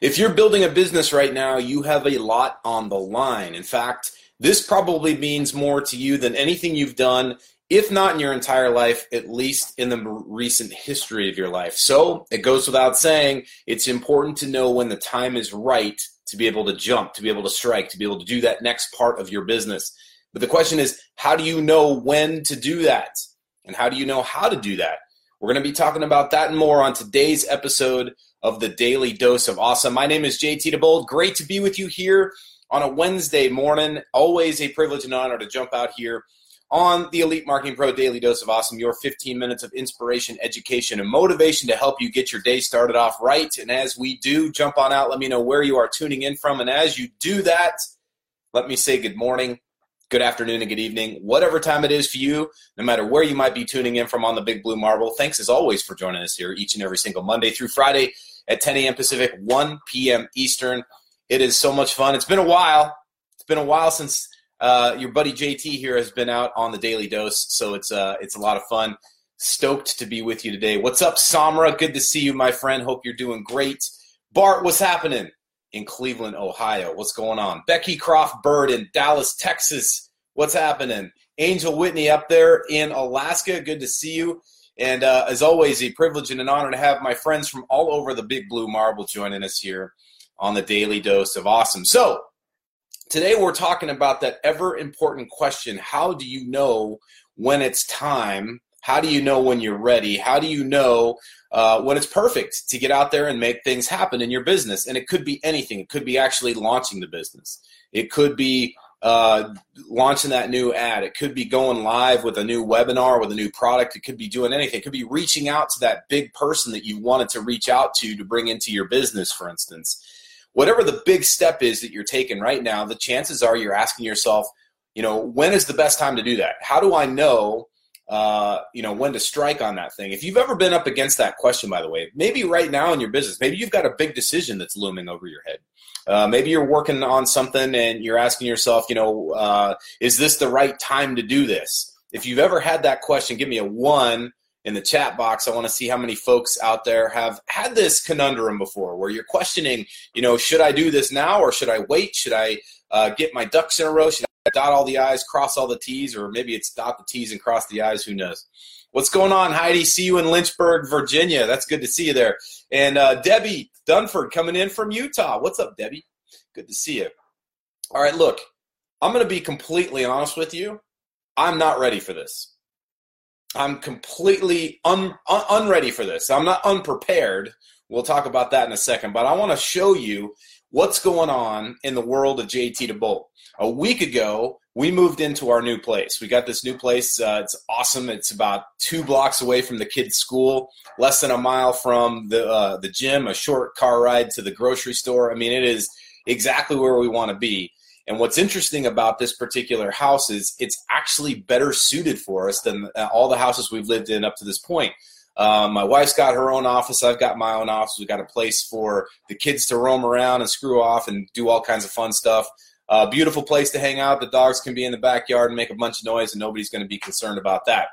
If you're building a business right now, you have a lot on the line. In fact, this probably means more to you than anything you've done, if not in your entire life, at least in the recent history of your life. So it goes without saying, it's important to know when the time is right to be able to jump, to be able to strike, to be able to do that next part of your business. But the question is, how do you know when to do that? And how do you know how to do that? We're going to be talking about that and more on today's episode of the Daily Dose of Awesome. My name is JT DeBolt. Great to be with you here on a Wednesday morning. Always a privilege and honor to jump out here on the Elite Marketing Pro Daily Dose of Awesome, your 15 minutes of inspiration, education, and motivation to help you get your day started off right. And as we do, jump on out, let me know where you are tuning in from. And as you do that, let me say good morning, good afternoon, and good evening, whatever time it is for you, no matter where you might be tuning in from on the Big Blue Marble. Thanks as always for joining us here each and every single Monday through Friday at 10 a.m. Pacific, 1 p.m. Eastern. It is so much fun. It's been a while. It's been a while since uh, your buddy JT here has been out on the Daily Dose, so it's uh, it's a lot of fun. Stoked to be with you today. What's up, Samra? Good to see you, my friend. Hope you're doing great. Bart, what's happening in Cleveland, Ohio? What's going on? Becky Croft Bird in Dallas, Texas. What's happening? Angel Whitney up there in Alaska. Good to see you. And uh, as always, a privilege and an honor to have my friends from all over the Big Blue Marble joining us here on the Daily Dose of Awesome. So, Today, we're talking about that ever important question how do you know when it's time? How do you know when you're ready? How do you know uh, when it's perfect to get out there and make things happen in your business? And it could be anything. It could be actually launching the business. It could be uh, launching that new ad. It could be going live with a new webinar, with a new product. It could be doing anything. It could be reaching out to that big person that you wanted to reach out to to bring into your business, for instance whatever the big step is that you're taking right now, the chances are you're asking yourself, you know, when is the best time to do that? How do I know, uh, you know, when to strike on that thing? If you've ever been up against that question, by the way, maybe right now in your business, maybe you've got a big decision that's looming over your head. Uh, maybe you're working on something and you're asking yourself, you know, uh, is this the right time to do this? If you've ever had that question, give me a one in the chat box. I want to see how many folks out there have had this conundrum before where you're questioning, you know, should I do this now or should I wait? Should I uh, get my ducks in a row? Should dot all the I's, cross all the T's, or maybe it's dot the T's and cross the I's? Who knows? What's going on, Heidi? See you in Lynchburg, Virginia. That's good to see you there. And uh, Debbie Dunford coming in from Utah. What's up, Debbie? Good to see you. All right, look, I'm going to be completely honest with you. I'm not ready for this. I'm completely un, un, unready for this. I'm not unprepared. We'll talk about that in a second, but I want to show you what's going on in the world of JT DeBolt. A week ago, we moved into our new place. We got this new place. Uh, it's awesome. It's about two blocks away from the kids' school, less than a mile from the uh, the gym, a short car ride to the grocery store. I mean, it is exactly where we want to be. And what's interesting about this particular house is it's actually better suited for us than uh, all the houses we've lived in up to this point. Um, my wife's got her own office. I've got my own office. We've got a place for the kids to roam around and screw off and do all kinds of fun stuff. Uh, beautiful place to hang out. The dogs can be in the backyard and make a bunch of noise, and nobody's going to be concerned about that.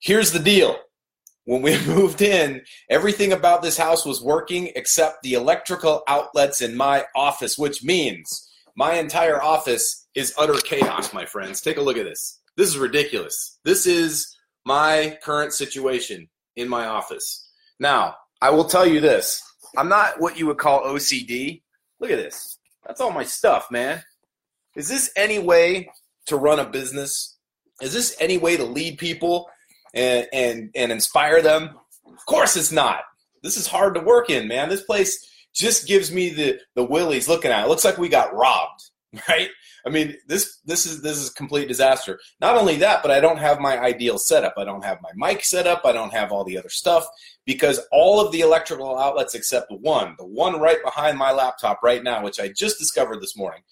Here's the deal when we moved in, everything about this house was working except the electrical outlets in my office, which means my entire office is utter chaos, my friends. Take a look at this. This is ridiculous. This is my current situation in my office. Now, I will tell you this I'm not what you would call OCD. Look at this. That's all my stuff, man. Is this any way to run a business? Is this any way to lead people and, and, and inspire them? Of course it's not. This is hard to work in, man. This place just gives me the the willies looking at it. it. Looks like we got robbed, right? I mean, this this is this is a complete disaster. Not only that, but I don't have my ideal setup. I don't have my mic set up. I don't have all the other stuff because all of the electrical outlets except one, the one right behind my laptop right now, which I just discovered this morning,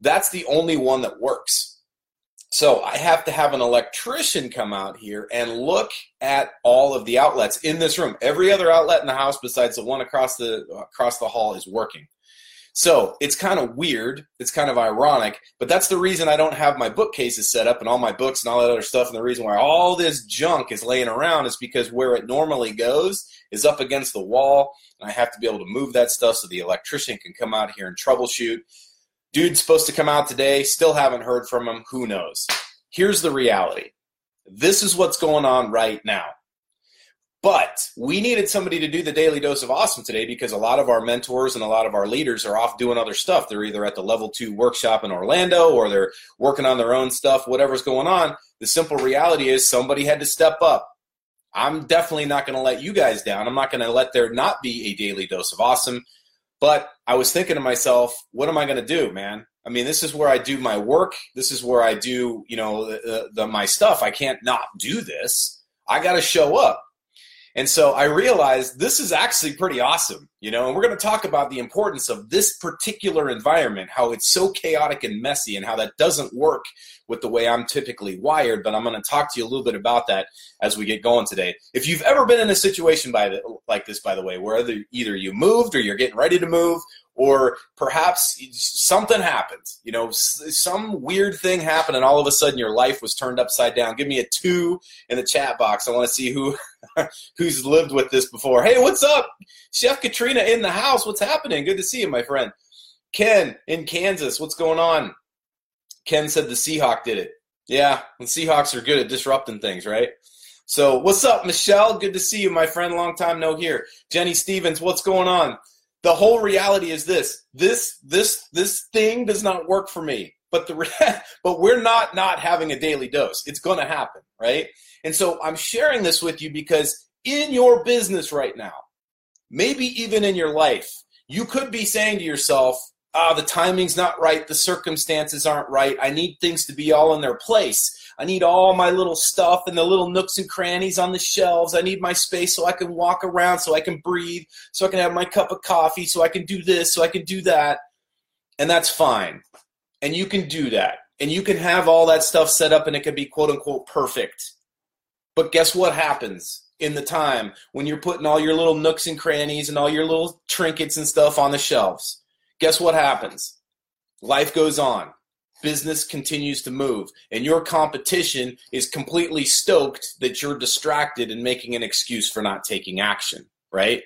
that's the only one that works. So I have to have an electrician come out here and look at all of the outlets in this room. Every other outlet in the house besides the one across the across the hall is working. So it's kind of weird. It's kind of ironic, but that's the reason I don't have my bookcases set up and all my books and all that other stuff. And the reason why all this junk is laying around is because where it normally goes is up against the wall. And I have to be able to move that stuff so the electrician can come out here and troubleshoot. Dude's supposed to come out today. Still haven't heard from him. Who knows? Here's the reality this is what's going on right now. But we needed somebody to do the daily dose of awesome today because a lot of our mentors and a lot of our leaders are off doing other stuff. They're either at the level two workshop in Orlando or they're working on their own stuff, whatever's going on. The simple reality is somebody had to step up. I'm definitely not going to let you guys down. I'm not going to let there not be a daily dose of awesome. But I was thinking to myself, what am I going to do, man? I mean, this is where I do my work. This is where I do, you know, the, the, my stuff. I can't not do this. I got to show up. And so I realized this is actually pretty awesome, you know, and we're going to talk about the importance of this particular environment, how it's so chaotic and messy, and how that doesn't work with the way I'm typically wired. But I'm going to talk to you a little bit about that as we get going today. If you've ever been in a situation by the, like this, by the way, where either you moved or you're getting ready to move, or perhaps something happened you know some weird thing happened and all of a sudden your life was turned upside down. Give me a two in the chat box. I want to see who who's lived with this before. Hey what's up? Chef katrina in the house. What's happening? Good to see you my friend. Ken in kansas. What's going on? Ken said the seahawk did it. Yeah the seahawks are good at disrupting things right? So what's up michelle? Good to see you my friend. Long time no here jenny stevens what's going on the whole reality is this this this this thing does not work for me. But the but we're not not having a daily dose. It's going to happen right? And so i'm sharing this with you because in your business right now maybe even in your life you could be saying to yourself ah the timing's not right. The circumstances aren't right. I need things to be all in their place I need all my little stuff and the little nooks and crannies on the shelves. I need my space so I can walk around, so I can breathe, so I can have my cup of coffee, so I can do this, so I can do that. And that's fine. And you can do that. And you can have all that stuff set up and it can be quote unquote perfect. But guess what happens in the time when you're putting all your little nooks and crannies and all your little trinkets and stuff on the shelves? Guess what happens? Life goes on business continues to move and your competition is completely stoked that you're distracted and making an excuse for not taking action right?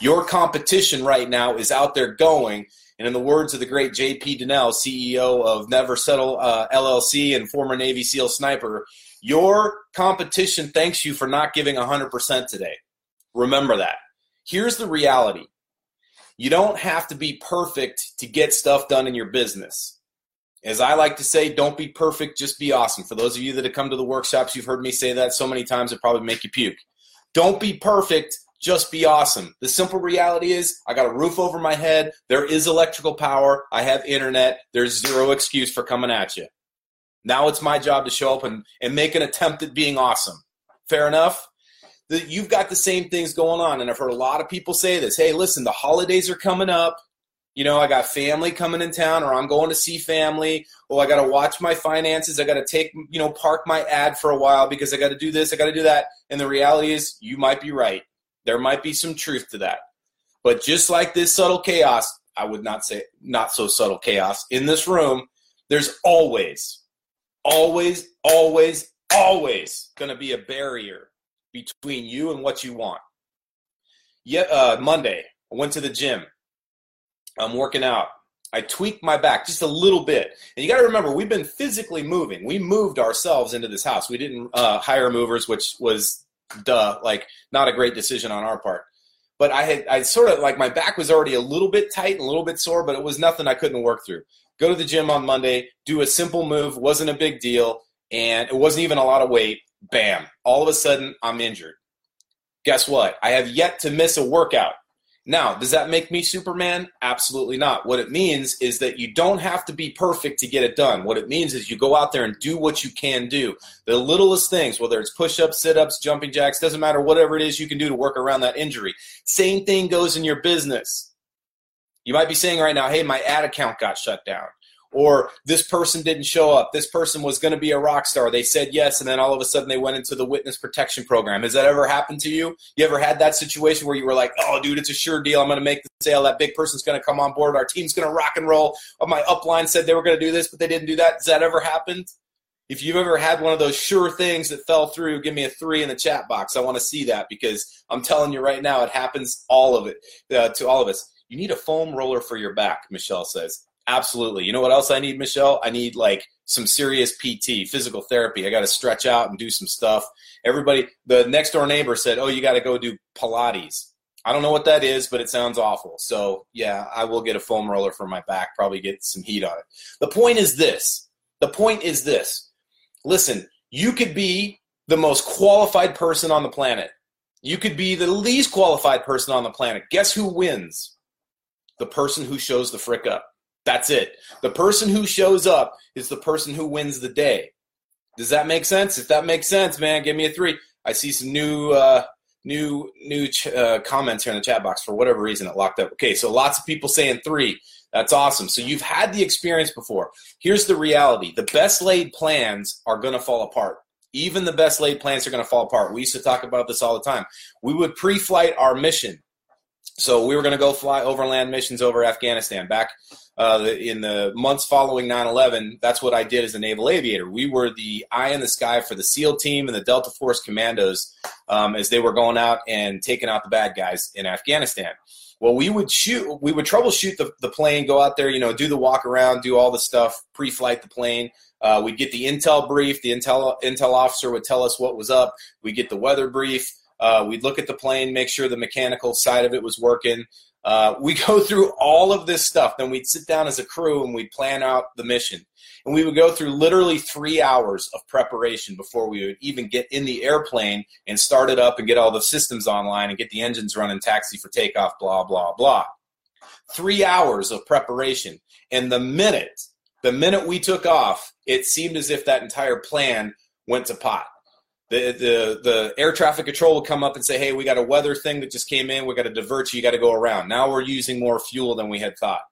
Your competition right now is out there going and in the words of the great jp Dinnell ceo of never settle uh, llc and former navy seal sniper your competition thanks you for not giving 100% today. Remember that. Here's the reality. You don't have to be perfect to get stuff done in your business as I like to say, don't be perfect, just be awesome. For those of you that have come to the workshops, you've heard me say that so many times it probably make you puke. Don't be perfect, just be awesome. The simple reality is I got a roof over my head, there is electrical power, I have internet, there's zero excuse for coming at you. Now it's my job to show up and, and make an attempt at being awesome. Fair enough? The, you've got the same things going on, and I've heard a lot of people say this. Hey, listen, the holidays are coming up you know, I got family coming in town, or I'm going to see family. Oh, I got to watch my finances. I got to take, you know, park my ad for a while because I got to do this. I got to do that. And the reality is, you might be right. There might be some truth to that. But just like this subtle chaos, I would not say not so subtle chaos in this room, there's always, always, always, always going to be a barrier between you and what you want. Yeah, uh, Monday, I went to the gym I'm working out. I tweaked my back just a little bit. And you got to remember, we've been physically moving. We moved ourselves into this house. We didn't uh, hire movers, which was duh, like not a great decision on our part. But I had, I sort of like my back was already a little bit tight and a little bit sore, but it was nothing I couldn't work through. Go to the gym on Monday, do a simple move, wasn't a big deal, and it wasn't even a lot of weight. Bam! All of a sudden, I'm injured. Guess what? I have yet to miss a workout. Now, does that make me Superman? Absolutely not. What it means is that you don't have to be perfect to get it done. What it means is you go out there and do what you can do. The littlest things, whether it's push ups, sit ups, jumping jacks, doesn't matter, whatever it is you can do to work around that injury. Same thing goes in your business. You might be saying right now, hey, my ad account got shut down. Or this person didn't show up. This person was going to be a rock star. They said yes, and then all of a sudden they went into the witness protection program. Has that ever happened to you? You ever had that situation where you were like, oh, dude, it's a sure deal. I'm going to make the sale. That big person's going to come on board. Our team's going to rock and roll. Oh, my upline said they were going to do this, but they didn't do that. Has that ever happened? If you've ever had one of those sure things that fell through, give me a three in the chat box. I want to see that because I'm telling you right now, it happens all of it uh, to all of us. You need a foam roller for your back, Michelle says. Absolutely. You know what else I need, Michelle? I need like some serious PT, physical therapy. I got to stretch out and do some stuff. Everybody, the next door neighbor said, "Oh, you got to go do Pilates." I don't know what that is, but it sounds awful. So, yeah, I will get a foam roller for my back, probably get some heat on it. The point is this. The point is this. Listen, you could be the most qualified person on the planet. You could be the least qualified person on the planet. Guess who wins? The person who shows the frick up. That's it. The person who shows up is the person who wins the day. Does that make sense? If that makes sense, man, give me a three. I see some new, uh, new, new ch- uh, comments here in the chat box. For whatever reason, it locked up. Okay, so lots of people saying three. That's awesome. So you've had the experience before. Here's the reality: the best laid plans are going to fall apart. Even the best laid plans are going to fall apart. We used to talk about this all the time. We would pre-flight our mission so we were going to go fly overland missions over Afghanistan back uh, in the months following 9/11. That's what I did as a naval aviator. We were the eye in the sky for the SEAL team and the Delta Force commandos um, as they were going out and taking out the bad guys in Afghanistan. Well, we would shoot, we would troubleshoot the, the plane, go out there, you know, do the walk around, do all the stuff, pre-flight the plane. Uh, we'd get the intel brief. The intel intel officer would tell us what was up. We get the weather brief. Uh, we'd look at the plane, make sure the mechanical side of it was working. Uh, we go through all of this stuff. Then we'd sit down as a crew and we'd plan out the mission. And we would go through literally three hours of preparation before we would even get in the airplane and start it up and get all the systems online and get the engines running, taxi for takeoff, blah, blah, blah. Three hours of preparation. And the minute, the minute we took off, it seemed as if that entire plan went to pot the, the the air traffic control will come up and say, "Hey, we got a weather thing that just came in. We got to divert you. You got to go around." Now we're using more fuel than we had thought.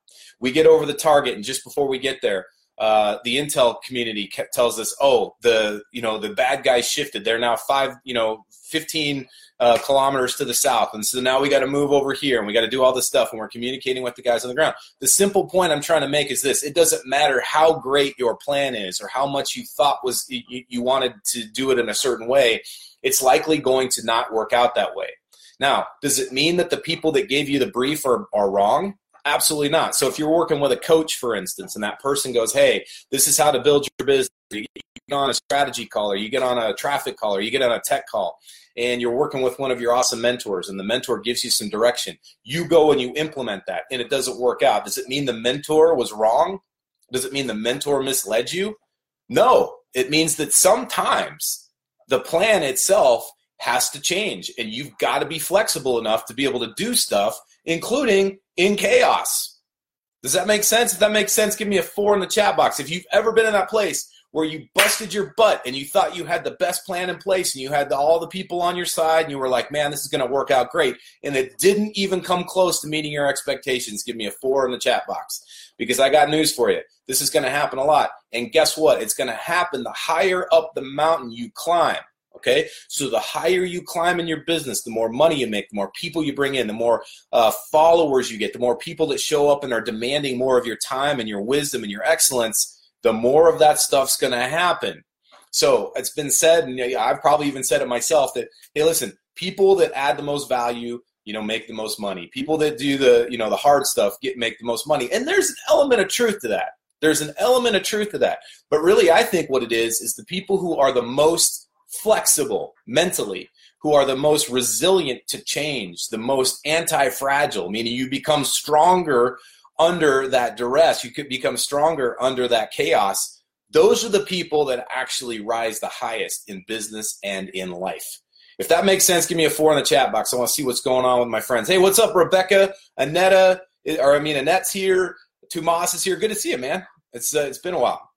We get over the target, and just before we get there, uh, the intel community tells us, "Oh, the you know the bad guys shifted. They're now five, you know, fifteen uh, kilometers to the south, and so now we got to move over here, and we got to do all this stuff, and we're communicating with the guys on the ground." The simple point I'm trying to make is this: it doesn't matter how great your plan is, or how much you thought was you, you wanted to do it in a certain way. It's likely going to not work out that way. Now, does it mean that the people that gave you the brief are, are wrong? Absolutely not. So if you're working with a coach, for instance, and that person goes, "Hey, this is how to build your business," you get on a strategy call, or you get on a traffic call, or you get on a tech call, and you're working with one of your awesome mentors, and the mentor gives you some direction. You go and you implement that, and it doesn't work out. Does it mean the mentor was wrong? Does it mean the mentor misled you? No. It means that sometimes the plan itself has to change, and you've got to be flexible enough to be able to do stuff, including in chaos. Does that make sense? If that makes sense, give me a four in the chat box. If you've ever been in that place where you busted your butt and you thought you had the best plan in place and you had the, all the people on your side and you were like, man, this is going to work out great, and it didn't even come close to meeting your expectations, give me a four in the chat box because I got news for you. This is going to happen a lot. And guess what? It's going to happen the higher up the mountain you climb. Okay, so the higher you climb in your business, the more money you make, the more people you bring in, the more uh, followers you get, the more people that show up and are demanding more of your time and your wisdom and your excellence, the more of that stuff's going to happen. So it's been said, and I've probably even said it myself that hey, listen, people that add the most value, you know, make the most money. People that do the you know the hard stuff get make the most money, and there's an element of truth to that. There's an element of truth to that. But really, I think what it is is the people who are the most flexible mentally, who are the most resilient to change, the most anti fragile, meaning you become stronger under that duress, you could become stronger under that chaos. Those are the people that actually rise the highest in business and in life. If that makes sense, give me a four in the chat box. I want to see what's going on with my friends. Hey, what's up, Rebecca? Anetta, or I mean, Annette's here. Tomas is here. Good to see you, man. It's uh, it's been a while.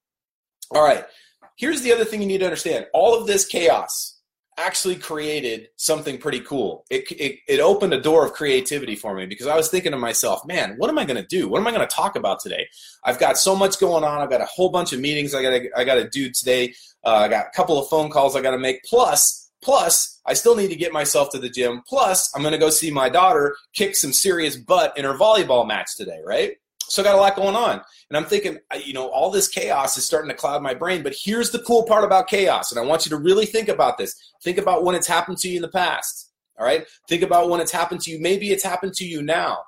All right. Here's the other thing you need to understand all of this chaos, actually created something pretty cool. It, it, it opened a door of creativity for me because I was thinking to myself, man, what am I going to do? What am I going to talk about today? I've got so much going on. I've got a whole bunch of meetings I got to I got to do today. Uh, I got a couple of phone calls I got to make. Plus, plus, I still need to get myself to the gym. Plus, I'm going to go see my daughter kick some serious butt in her volleyball match today. Right? So I got a lot going on. And I'm thinking, you know, all this chaos is starting to cloud my brain. But here's the cool part about chaos. And I want you to really think about this. Think about when it's happened to you in the past. All right? Think about when it's happened to you. Maybe it's happened to you now.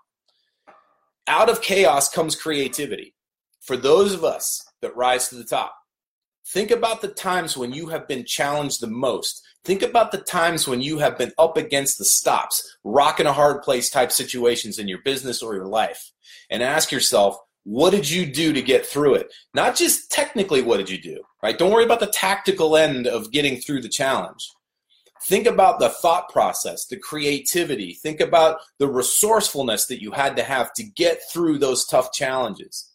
Out of chaos comes creativity. For those of us that rise to the top, think about the times when you have been challenged the most. Think about the times when you have been up against the stops, rocking a hard place type situations in your business or your life and ask yourself, what did you do to get through it? Not just technically, what did you do, right? Don't worry about the tactical end of getting through the challenge. Think about the thought process, the creativity. Think about the resourcefulness that you had to have to get through those tough challenges.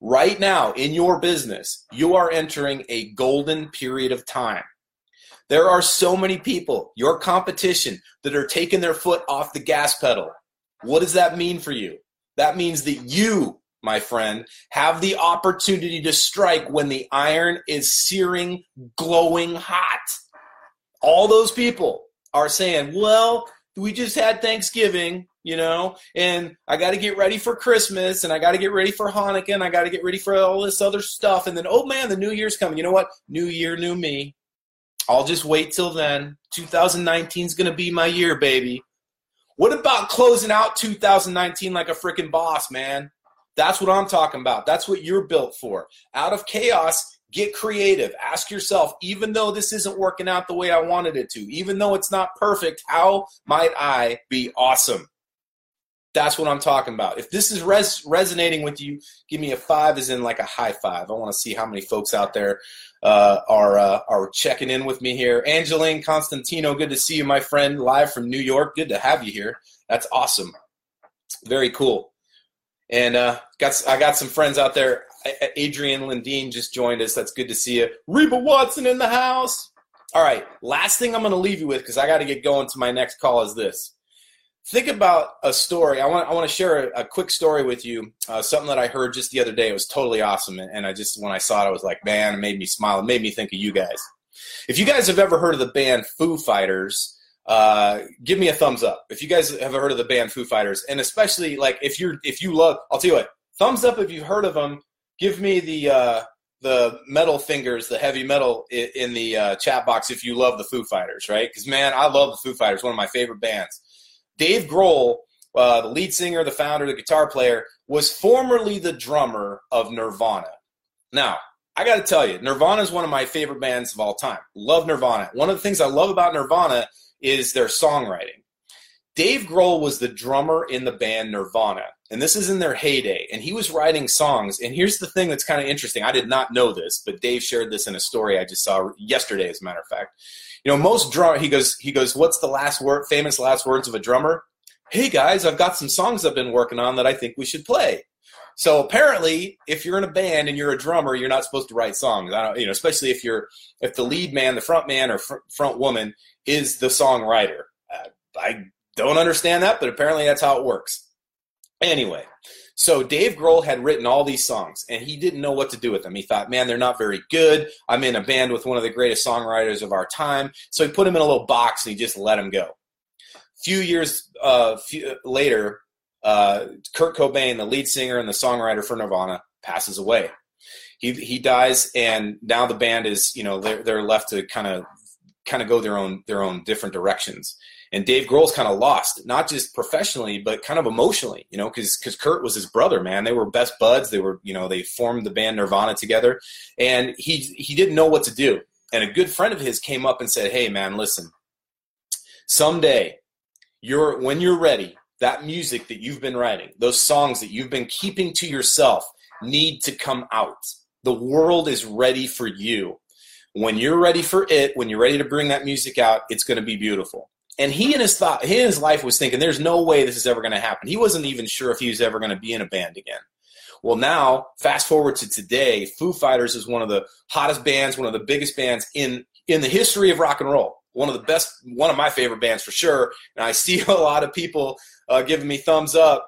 Right now, in your business, you are entering a golden period of time. There are so many people, your competition, that are taking their foot off the gas pedal. What does that mean for you? That means that you, my friend, have the opportunity to strike when the iron is searing, glowing hot. All those people are saying, well, we just had Thanksgiving, you know, and I got to get ready for Christmas and I got to get ready for Hanukkah and I got to get ready for all this other stuff. And then, oh man, the new year's coming. You know what? New year, new me. I'll just wait till then. 2019 is going to be my year, baby. What about closing out 2019 like a freaking boss, man? That's what I'm talking about. That's what you're built for. Out of chaos, get creative. Ask yourself, even though this isn't working out the way I wanted it to, even though it's not perfect, how might I be awesome? That's what I'm talking about. If this is res- resonating with you, give me a five, as in like a high five. I want to see how many folks out there uh, are uh, are checking in with me here. Angeline Constantino, good to see you, my friend, live from New York. Good to have you here. That's awesome. Very cool. And uh, got I got some friends out there. Adrian Lindeen just joined us. That's good to see you. Reba Watson in the house. All right. Last thing I'm going to leave you with because I got to get going to my next call is this think about a story. I want I want to share a, a quick story with you. Uh, something that I heard just the other day. It was totally awesome, and, and I just when I saw it, I was like, man, it made me smile. It made me think of you guys. If you guys have ever heard of the band Foo Fighters, uh, give me a thumbs up. If you guys have heard of the band Foo Fighters, and especially like if you're if you love, I'll tell you what, thumbs up if you've heard of them. Give me the uh, the metal fingers, the heavy metal in, the uh, chat box if you love the Foo Fighters, right? Because man, I love the Foo Fighters, one of my favorite bands. Dave Grohl, uh, the lead singer, the founder, the guitar player, was formerly the drummer of Nirvana. Now, I got to tell you, Nirvana is one of my favorite bands of all time. Love Nirvana. One of the things I love about Nirvana is their songwriting. Dave Grohl was the drummer in the band Nirvana, and this is in their heyday. And he was writing songs. And here's the thing that's kind of interesting. I did not know this, but Dave shared this in a story I just saw yesterday, as a matter of fact. You know, most drum he goes he goes, What's the last word famous last words of a drummer? Hey guys, I've got some songs I've been working on that I think we should play. So apparently, if you're in a band and you're a drummer, you're not supposed to write songs. I don't, you know, especially if you're if the lead man, the front man, or fr- front woman is the songwriter. Uh, I don't understand that, but apparently that's how it works. Anyway, so Dave Grohl had written all these songs, and he didn't know what to do with them. He thought, man, they're not very good. I'm in a band with one of the greatest songwriters of our time. So he put him in a little box and he just let him go. A few years uh, few, later, uh, Kurt Cobain, the lead singer and the songwriter for Nirvana, passes away. He, he dies, and now the band is, you know, they're, they're left to kind of kind of go their own their own different directions. And Dave Grohl's kind of lost, not just professionally, but kind of emotionally, you know, because because Kurt was his brother, man. They were best buds. They were, you know, they formed the band Nirvana together, and he he didn't know what to do. And a good friend of his came up and said, "Hey, man, listen. Someday, you're when you're ready, that music that you've been writing, those songs that you've been keeping to yourself, need to come out. The world is ready for you." When you're ready for it, when you're ready to bring that music out, it's going to be beautiful and he and his thought his life was thinking there's no way this is ever going to happen he wasn't even sure if he was ever going to be in a band again well now fast forward to today foo fighters is one of the hottest bands one of the biggest bands in in the history of rock and roll one of the best, one of my favorite bands for sure. And I see a lot of people uh, giving me thumbs up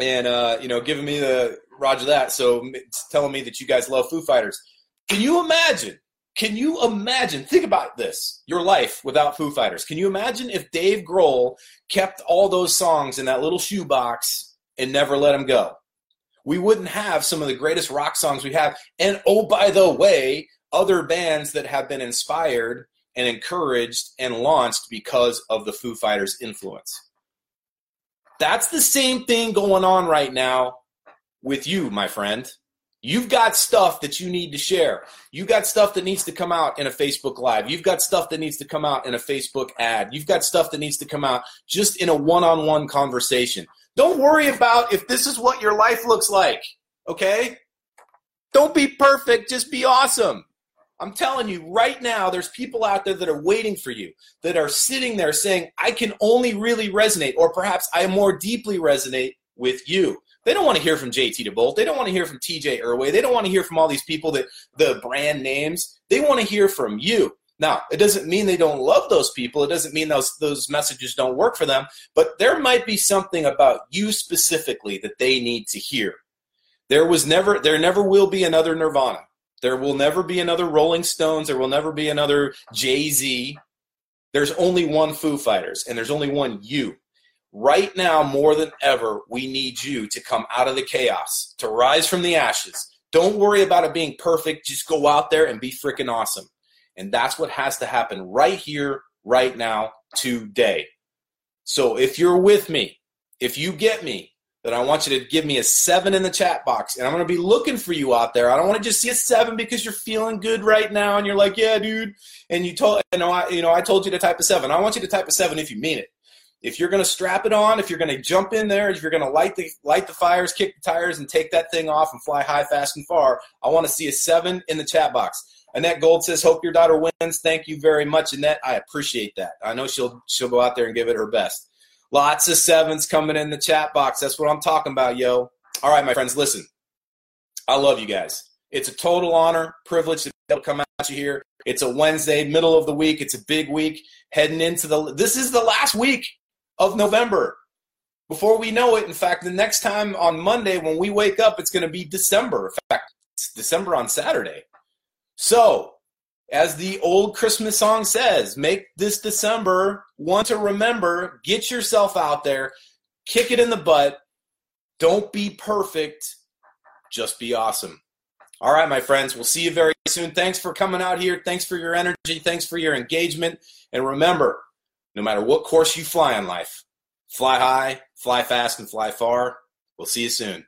and uh, you know giving me the Roger that. So telling me that you guys love Foo Fighters. Can you imagine? Can you imagine? Think about this: your life without Foo Fighters. Can you imagine if Dave Grohl kept all those songs in that little shoebox and never let them go? We wouldn't have some of the greatest rock songs we have. And oh, by the way, other bands that have been inspired and encouraged and launched because of the Foo Fighters influence. That's the same thing going on right now with you, my friend. You've got stuff that you need to share. You've got stuff that needs to come out in a Facebook Live. You've got stuff that needs to come out in a Facebook ad. You've got stuff that needs to come out just in a one on one conversation. Don't worry about if this is what your life looks like, okay? Don't be perfect, just be awesome. I'm telling you right now, there's people out there that are waiting for you, that are sitting there saying, I can only really resonate, or perhaps I more deeply resonate with you. They don't want to hear from JT DeBolt. They don't want to hear from TJ Erway. They don't want to hear from all these people that the brand names. They want to hear from you. Now, it doesn't mean they don't love those people. It doesn't mean those those messages don't work for them, but there might be something about you specifically that they need to hear. There was never there never will be another Nirvana. There will never be another Rolling Stones. There will never be another Jay Z. There's only one Foo Fighters, and there's only one you. Right now, more than ever, we need you to come out of the chaos, to rise from the ashes. Don't worry about it being perfect. Just go out there and be freaking awesome. And that's what has to happen right here, right now, today. So if you're with me, if you get me, then I want you to give me a seven in the chat box. And I'm going to be looking for you out there. I don't want to just see a seven because you're feeling good right now and you're like, yeah, dude. And you told, you know, I, you know, I told you to type a seven. I want you to type a seven if you mean it. If you're going to strap it on, if you're going to jump in there, if you're going to light the light the fires, kick the tires, and take that thing off and fly high, fast, and far, I want to see a seven in the chat box. Annette Gold says, "Hope your daughter wins." Thank you very much, Annette. I appreciate that. I know she'll she'll go out there and give it her best. Lots of sevens coming in the chat box. That's what I'm talking about, yo. All right, my friends, listen. I love you guys. It's a total honor, privilege to be able to come out you here. It's a Wednesday, middle of the week. It's a big week heading into the. This is the last week of November. Before we know it, in fact, the next time on Monday when we wake up, it's going to be December. In fact, it's December on Saturday. So as the old Christmas song says, make this December one to remember. Get yourself out there, kick it in the butt. Don't be perfect, just be awesome. All right, my friends, we'll see you very soon. Thanks for coming out here. Thanks for your energy. Thanks for your engagement. And remember, no matter what course you fly in life, fly high, fly fast, and fly far. We'll see you soon.